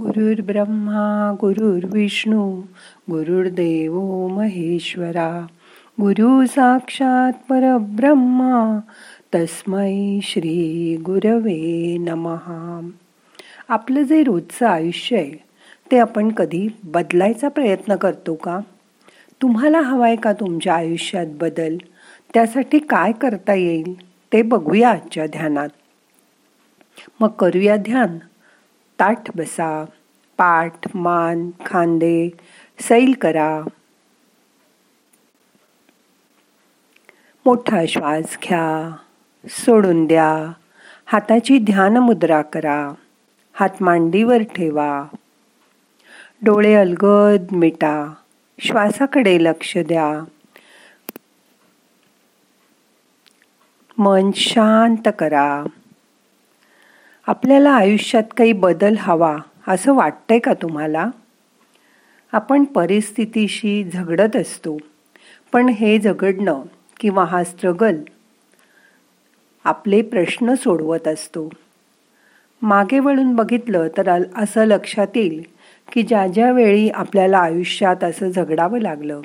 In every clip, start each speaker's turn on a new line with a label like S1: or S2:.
S1: गुरुर्ब्रह्मा गुरुर्विष्णू गुरुर्देव महेश्वरा. गुरु साक्षात परब्रह्मा तस्मै श्री गुरवे नमहा. आपलं जे रोजचं आयुष्य आहे ते आपण कधी बदलायचा प्रयत्न करतो का? तुम्हाला हवाय का तुमच्या आयुष्यात बदल? त्यासाठी काय करता येईल ते बघूया आजच्या ध्यानात. मग करूया ध्यान. ताठ बसा पाठ मान खांदे सैल करा. मोठा श्वास घ्या सोडून द्या. हाताची ध्यान मुद्रा करा. हात मांडीवर ठेवा. डोळे अलगद मिटा. श्वासाकडे लक्ष द्या. मन शांत करा. आपल्याला आयुष्यात काही बदल हवा असं वाटतंय का तुम्हाला? आपण परिस्थितीशी झगडत असतो पण हे झगडणं किंवा हा स्ट्रगल आपले प्रश्न सोडवत असतो. मागे वळून बघितलं तर असं लक्षात येईल की ज्या ज्या वेळी आपल्याला आयुष्यात असं झगडावं लागलं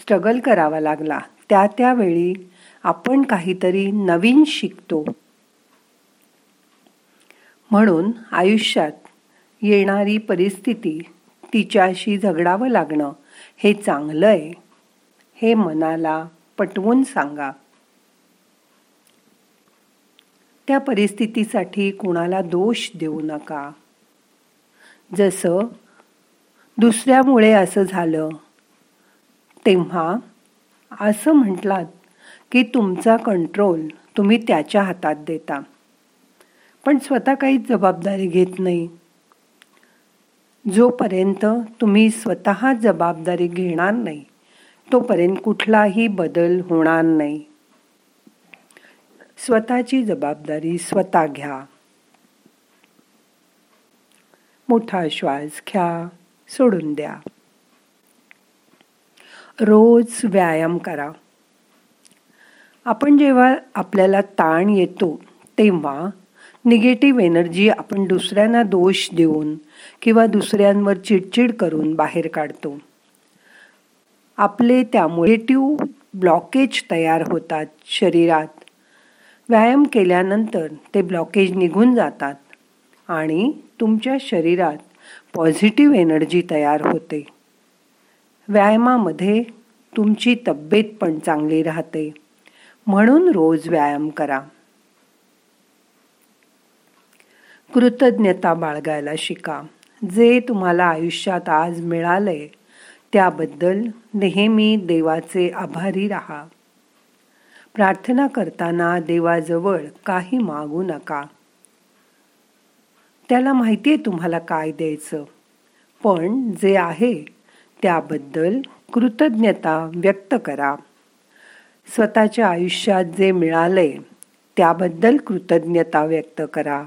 S1: स्ट्रगल करावा लागला त्या त्यावेळी आपण काहीतरी नवीन शिकतो. म्हणून आयुष्यात येणारी परिस्थिती तिच्याशी झगडावं लागणं हे चांगलं आहे हे मनाला पटवून सांगा. त्या परिस्थितीसाठी कुणाला दोष देऊ नका. जसं दुसऱ्यामुळे असं झालं तेव्हा असं म्हटलात की तुमचा कंट्रोल तुम्ही त्याच्या हातात देता. पण स्वतः काहीच जबाबदारी घेत नाही. जोपर्यंत तुम्ही स्वतः जबाबदारी घेणार नाही तोपर्यंत कुठलाही बदल होणार नाही. स्वतःची जबाबदारी स्वतः घ्या. मोठा श्वास घ्या सोडून द्या. रोज व्यायाम करा. आपण जेव्हा आपल्याला ताण येतो तेव्हा निगेटिव्ह एनर्जी आपण दुसऱ्यांना दोष देऊन किंवा दुसऱ्यांवर चिडचिड करून बाहेर काढतो. आपले त्यामुळे निगेटिव्ह ब्लॉकेज तयार होतात शरीरात. व्यायाम केल्यानंतर ते ब्लॉकेज निघून जातात आणि तुमच्या शरीरात पॉझिटिव्ह एनर्जी तयार होते. व्यायामामध्ये तुमची तब्येत पण चांगली राहते. म्हणून रोज व्यायाम करा. कृतज्ञता बाळगायला शिका. जे तुम्हाला आयुष्यात आज मिळालंय त्याबद्दल नेहमी देवाचे आभारी राहा. प्रार्थना करताना देवाजवळ काही मागू नका. त्याला माहिती आहे तुम्हाला काय द्यायचं. पण जे आहे त्याबद्दल कृतज्ञता व्यक्त करा. स्वतःच्या आयुष्यात जे मिळालंय त्याबद्दल कृतज्ञता व्यक्त करा.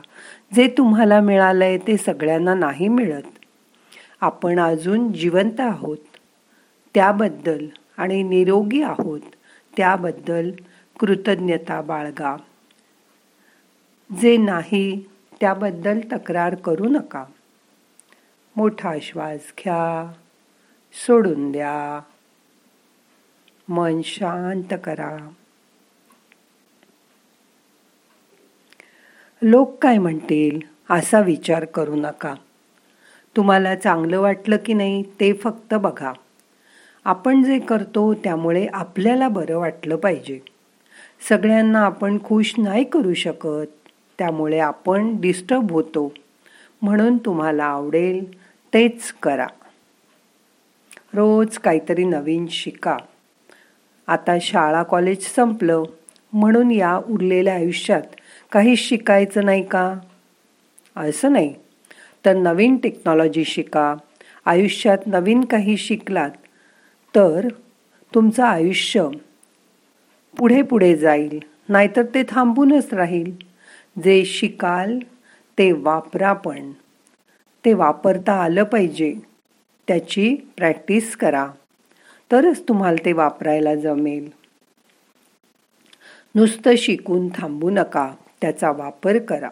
S1: जे तुम्हाला मिळालंय ते सगळ्यांना नाही मिळत. आपण अजून जिवंत आहोत. त्याबद्दल आणि निरोगी आहोत. त्याबद्दल कृतज्ञता बाळगा. जे नाही त्याबद्दल तक्रार करू नका. मोठा श्वास घ्या. सोडून द्या. मन शांत करा. लोक काय म्हणतील असा विचार करू नका. तुम्हाला चांगलं वाटलं की नाही ते फक्त बघा. आपण जे करतो त्यामुळे आपल्याला बरं वाटलं पाहिजे. सगळ्यांना आपण खुश नाही करू शकत त्यामुळे आपण डिस्टर्ब होतो. म्हणून तुम्हाला आवडेल तेच करा. रोज काहीतरी नवीन शिका. आता शाळा कॉलेज संपलं म्हणून या उरलेल्या आयुष्यात काही शिकायचं नाही का? असं नाही. तर नवीन टेक्नॉलॉजी शिका. आयुष्यात नवीन काही शिकलात तर तुमचं आयुष्य पुढे पुढे जाईल. नाहीतर ते थांबूनच राहील. जे शिकाल ते वापरा पण. ते वापरता आलं पाहिजे. त्याची प्रॅक्टिस करा. तरच तुम्हाला ते वापरायला जमेल. नुसतं शिकून थांबू नका. त्याचा वापर करा.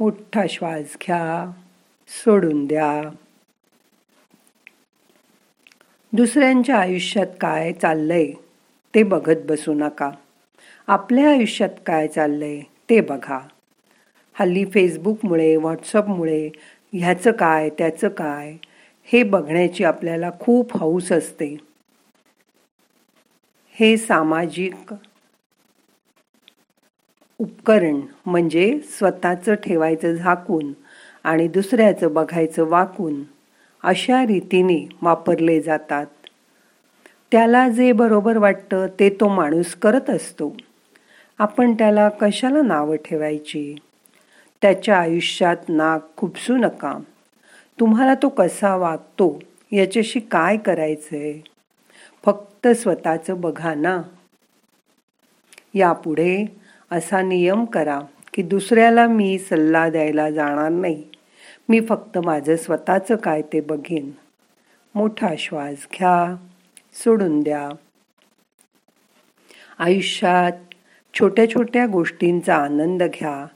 S1: मोठा श्वास घ्या सोडून द्या. दुसऱ्यांच्या आयुष्यात काय चाललंय ते बघत बसू नका. आपल्या आयुष्यात काय चाललंय ते बघा. हल्ली फेसबुकमुळे व्हॉट्सअपमुळे ह्याचं काय त्याचं काय हे बघण्याची आपल्याला खूप हौस असते. हे सामाजिक उपकरण म्हणजे स्वतःचं ठेवायचं झाकून आणि दुसऱ्याचं बघायचं वाकून अशा रीतीने वापरले जातात. त्याला जे बरोबर वाटतं ते तो माणूस करत असतो. आपण त्याला कशाला नावं ठेवायची? त्याच्या आयुष्यात नाक खुपसू नका. तुम्हाला तो कसा वागतो याच्याशी काय करायचंय? फक्त स्वतःचं बघा ना. यापुढे असा नियम करा की दुसऱ्याला मी सल्ला द्यायला जाणार नाही. मी फक्त माझं स्वतःचं काय ते बघेन. मोठा श्वास घ्या सोडून द्या. आयुष्यात छोट्या छोट्या गोष्टींचा आनंद घ्या.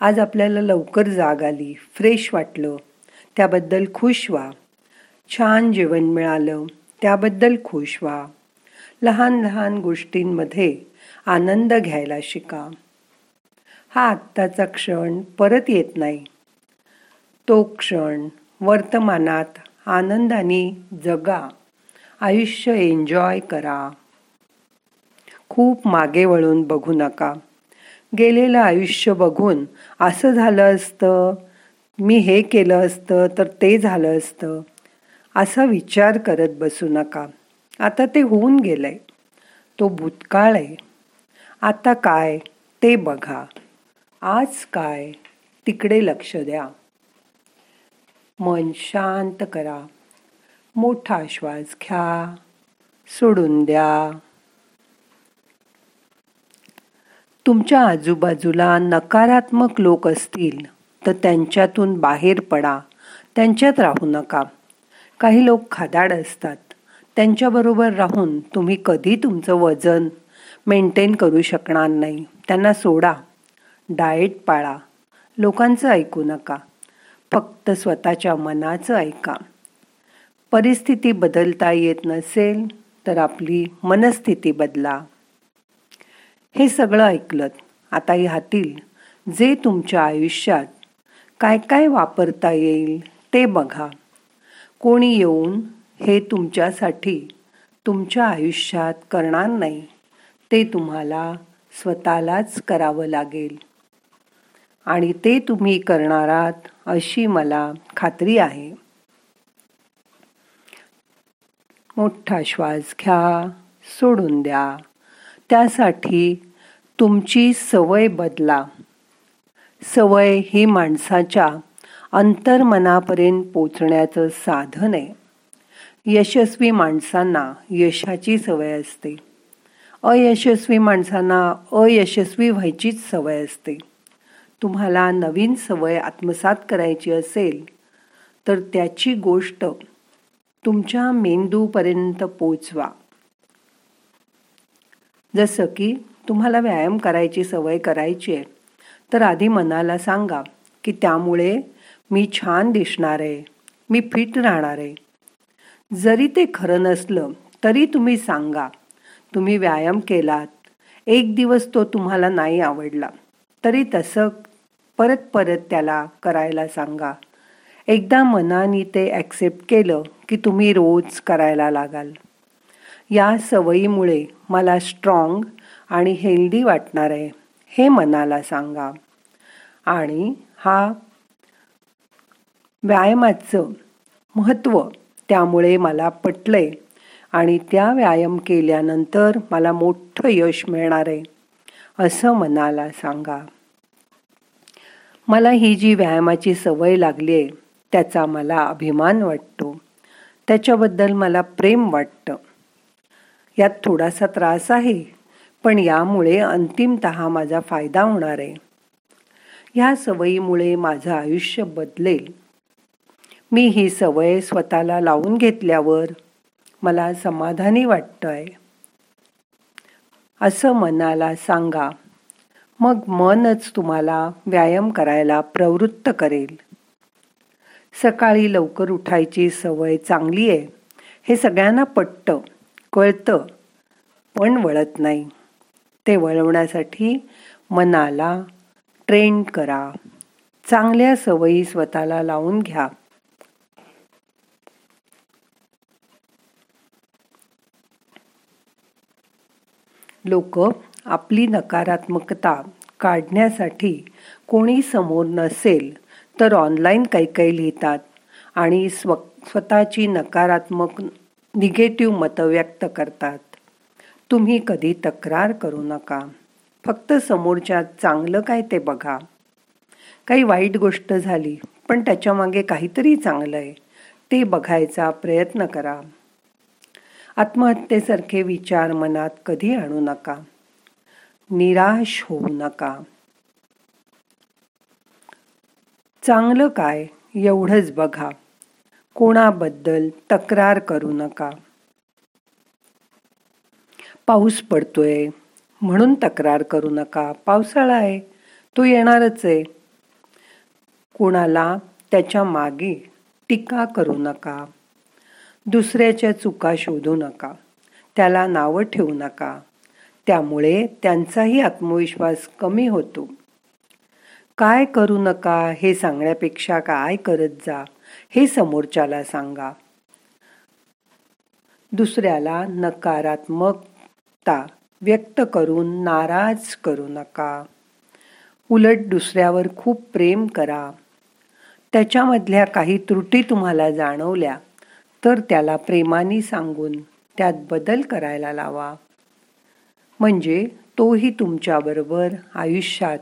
S1: आज आपल्याला लवकर जाग आली फ्रेश वाटलं त्याबद्दल खुश व्हा. छान जेवण मिळालं त्याबद्दल खुश व्हा. लहान लहान गोष्टींमध्ये आनंद घ्यायला शिका. हा आत्ताचा क्षण परत येत नाही. तो क्षण वर्तमानात आनंदाने जगा. आयुष्य एन्जॉय करा. खूप मागे वळून बघू नका. गेलेलं आयुष्य बघून असं झालं असतं मी हे केलं असतं तर ते झालं असतं असा विचार करत बसू नका. आता ते होऊन गेलंय. तो भूतकाळ आहे. आता काय ते बघा. आज काय तिकडे लक्ष द्या. मन शांत करा. मोठा श्वास घ्या. सोडून द्या. तुमच्या आजूबाजूला नकारात्मक लोक असतील तर त्यांच्यातून बाहेर पडा. त्यांच्यात राहू नका. काही लोक खादाड असतात. त्यांच्याबरोबर राहून तुम्ही कधी तुमचं वजन मेंटेन करू शकणार नाही. त्यांना सोडा. डाएट पाळा. लोकांचं ऐकू नका. फक्त स्वतःच्या मनाचं ऐका. परिस्थिती बदलता येत नसेल तर आपली मनस्थिती बदला. हे सगळं ऐकलं आता ह्यातील जे तुमच्या आयुष्यात काय काय वापरता येईल ते बघा. कोणी येऊन हे तुमच्यासाठी तुमच्या आयुष्यात करणार नाही. ते तुम्हाला स्वतःलाच करावं लागेल. आणि ते तुम्ही करणार आहात अशी मला खात्री आहे. मोठा श्वास घ्या सोडून द्या. त्यासाठी तुमची सवय बदला. सवय ही माणसाच्या अंतर्मनापर्यंत पोचण्याचं साधन आहे. यशस्वी माणसांना यशाची सवय असते. अयशस्वी माणसांना अयशस्वी व्हायचीच सवय असते. तुम्हाला नवीन सवय आत्मसात करायची असेल तर त्याची गोष्ट तुमच्या मेंदूपर्यंत पोचवा. जसं की तुम्हाला व्यायाम करायची सवय करायची आहे तर आधी मनाला सांगा की त्यामुळे मी छान दिसणार आहे मी फिट राहणार आहे. जरी ते खरं नसलं तरी तुम्ही सांगा तुम्ही व्यायाम केलात. एक दिवस तो तुम्हाला नाही आवडला. तरी तसं परत परत त्याला करायला सांगा. एकदा मनाने ते ॲक्सेप्ट केलं की तुम्ही रोज करायला लागाल. या सवयीमुळे मला स्ट्रॉंग आणि हेल्दी वाटणार आहे हे मनाला सांगा. आणि हा व्यायामाचं महत्त्व त्यामुळे मला पटलं आहे आणि त्या व्यायाम केल्यानंतर मला मोठं यश मिळणार आहे असं मनाला सांगा. मला ही जी व्यायामाची सवय लागली आहे त्याचा मला अभिमान वाटतो. त्याच्याबद्दल मला प्रेम वाटतं. यात थोडासा त्रास आहे पण यामुळे अंतिमत माझा फायदा होणार आहे. ह्या सवयीमुळे माझं आयुष्य बदलेल. मी ही सवय स्वतःला लावून घेतल्यावर मला समाधानी वाटतंय. असं मनाला सांगा. मग मनच तुम्हाला व्यायाम करायला प्रवृत्त करेल. सकाळी लवकर उठायची सवय चांगली आहे. हे सगळ्यांना पटतं कळतं पण वळत नाही. ते वळवण्यासाठी मनाला ट्रेन करा. चांगल्या सवयी स्वतःला लावून घ्या. लोक आपली नकारात्मकता काढण्यासाठी कोणी समोर नसेल तर ऑनलाईन काही काही लिहितात आणि स्व स्वतःची नकारात्मक निगेटिव्ह मतं व्यक्त करतात. तुम्ही कधी तक्रार करू नका. फक्त समोरच्या चांगलं काय ते बघा. काही वाईट गोष्ट झाली पण त्याच्यामागे काहीतरी चांगलं आहे ते बघायचा प्रयत्न करा. आत्महत्येसारखे विचार मनात कधी आणू नका. निराश होऊ नका. चांगलं काय एवढंच बघा. कोणाबद्दल तक्रार करू नका. पाऊस पडतोय म्हणून तक्रार करू नका. पावसाळा आहे तो येणारच आहे. कोणाला त्याच्यामागे टीका करू नका. दुसऱ्याच्या चुका शोधू नका. त्याला नावं ठेवू नका. त्यामुळे त्यांचाही आत्मविश्वास कमी होतो. काय करू नका हे सांगण्यापेक्षा काय करत जा हे समोरच्याला सांगा. दुसऱ्याला नकारात्मकता व्यक्त करून नाराज करू नका. उलट दुसऱ्यावर खूप प्रेम करा. त्याच्यामधल्या काही त्रुटी तुम्हाला जाणवल्या. तर त्याला प्रेमाने सांगून त्यात बदल करायला लावा. म्हणजे तोही तुमच्याबरोबर आयुष्यात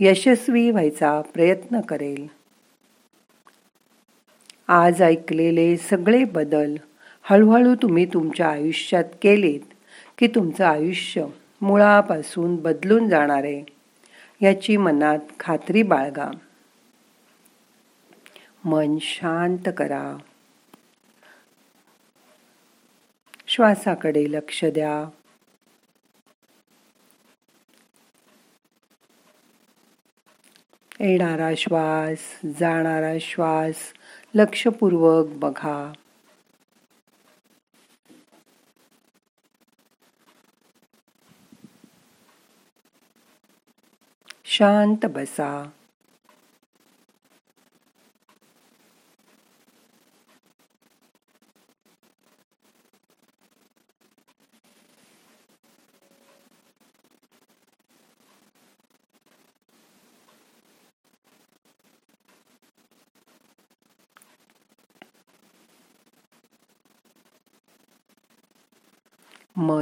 S1: यशस्वी व्हायचा प्रयत्न करेल. आज ऐकलेले सगळे बदल हळूहळू तुम्ही तुमच्या आयुष्यात केलेत की तुमचं आयुष्य मुळापासून बदलून जाणार आहे याची मनात खात्री बाळगा. मन शांत करा. श्वासाकडे लक्ष द्या. येणारा श्वास जाणारा श्वास लक्षपूर्वक बघा. शांत बसा.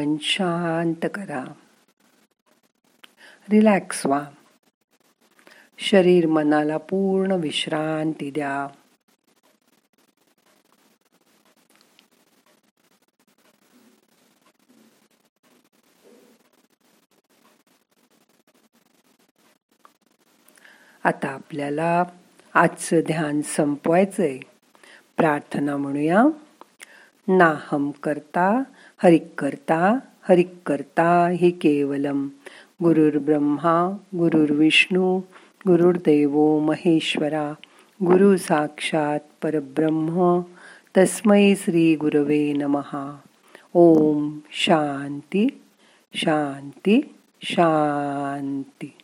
S1: मन शांत करा. रिलॅक्स व्हा. शरीर मनाला पूर्ण विश्रांती द्या. आता आपल्याला आजचं ध्यान संपवायचंय. प्रार्थना म्हणूया. नाहम करता हरिक करता हरिक करता हि केवलम. गुरुर्ब्रह्मा गुरुर्विष्णू गुरुर्देवो महेश्वरा गुरु साक्षात परब्रह्म तस्मै श्री गुरवे नमहा ओम शांती शांती शांती.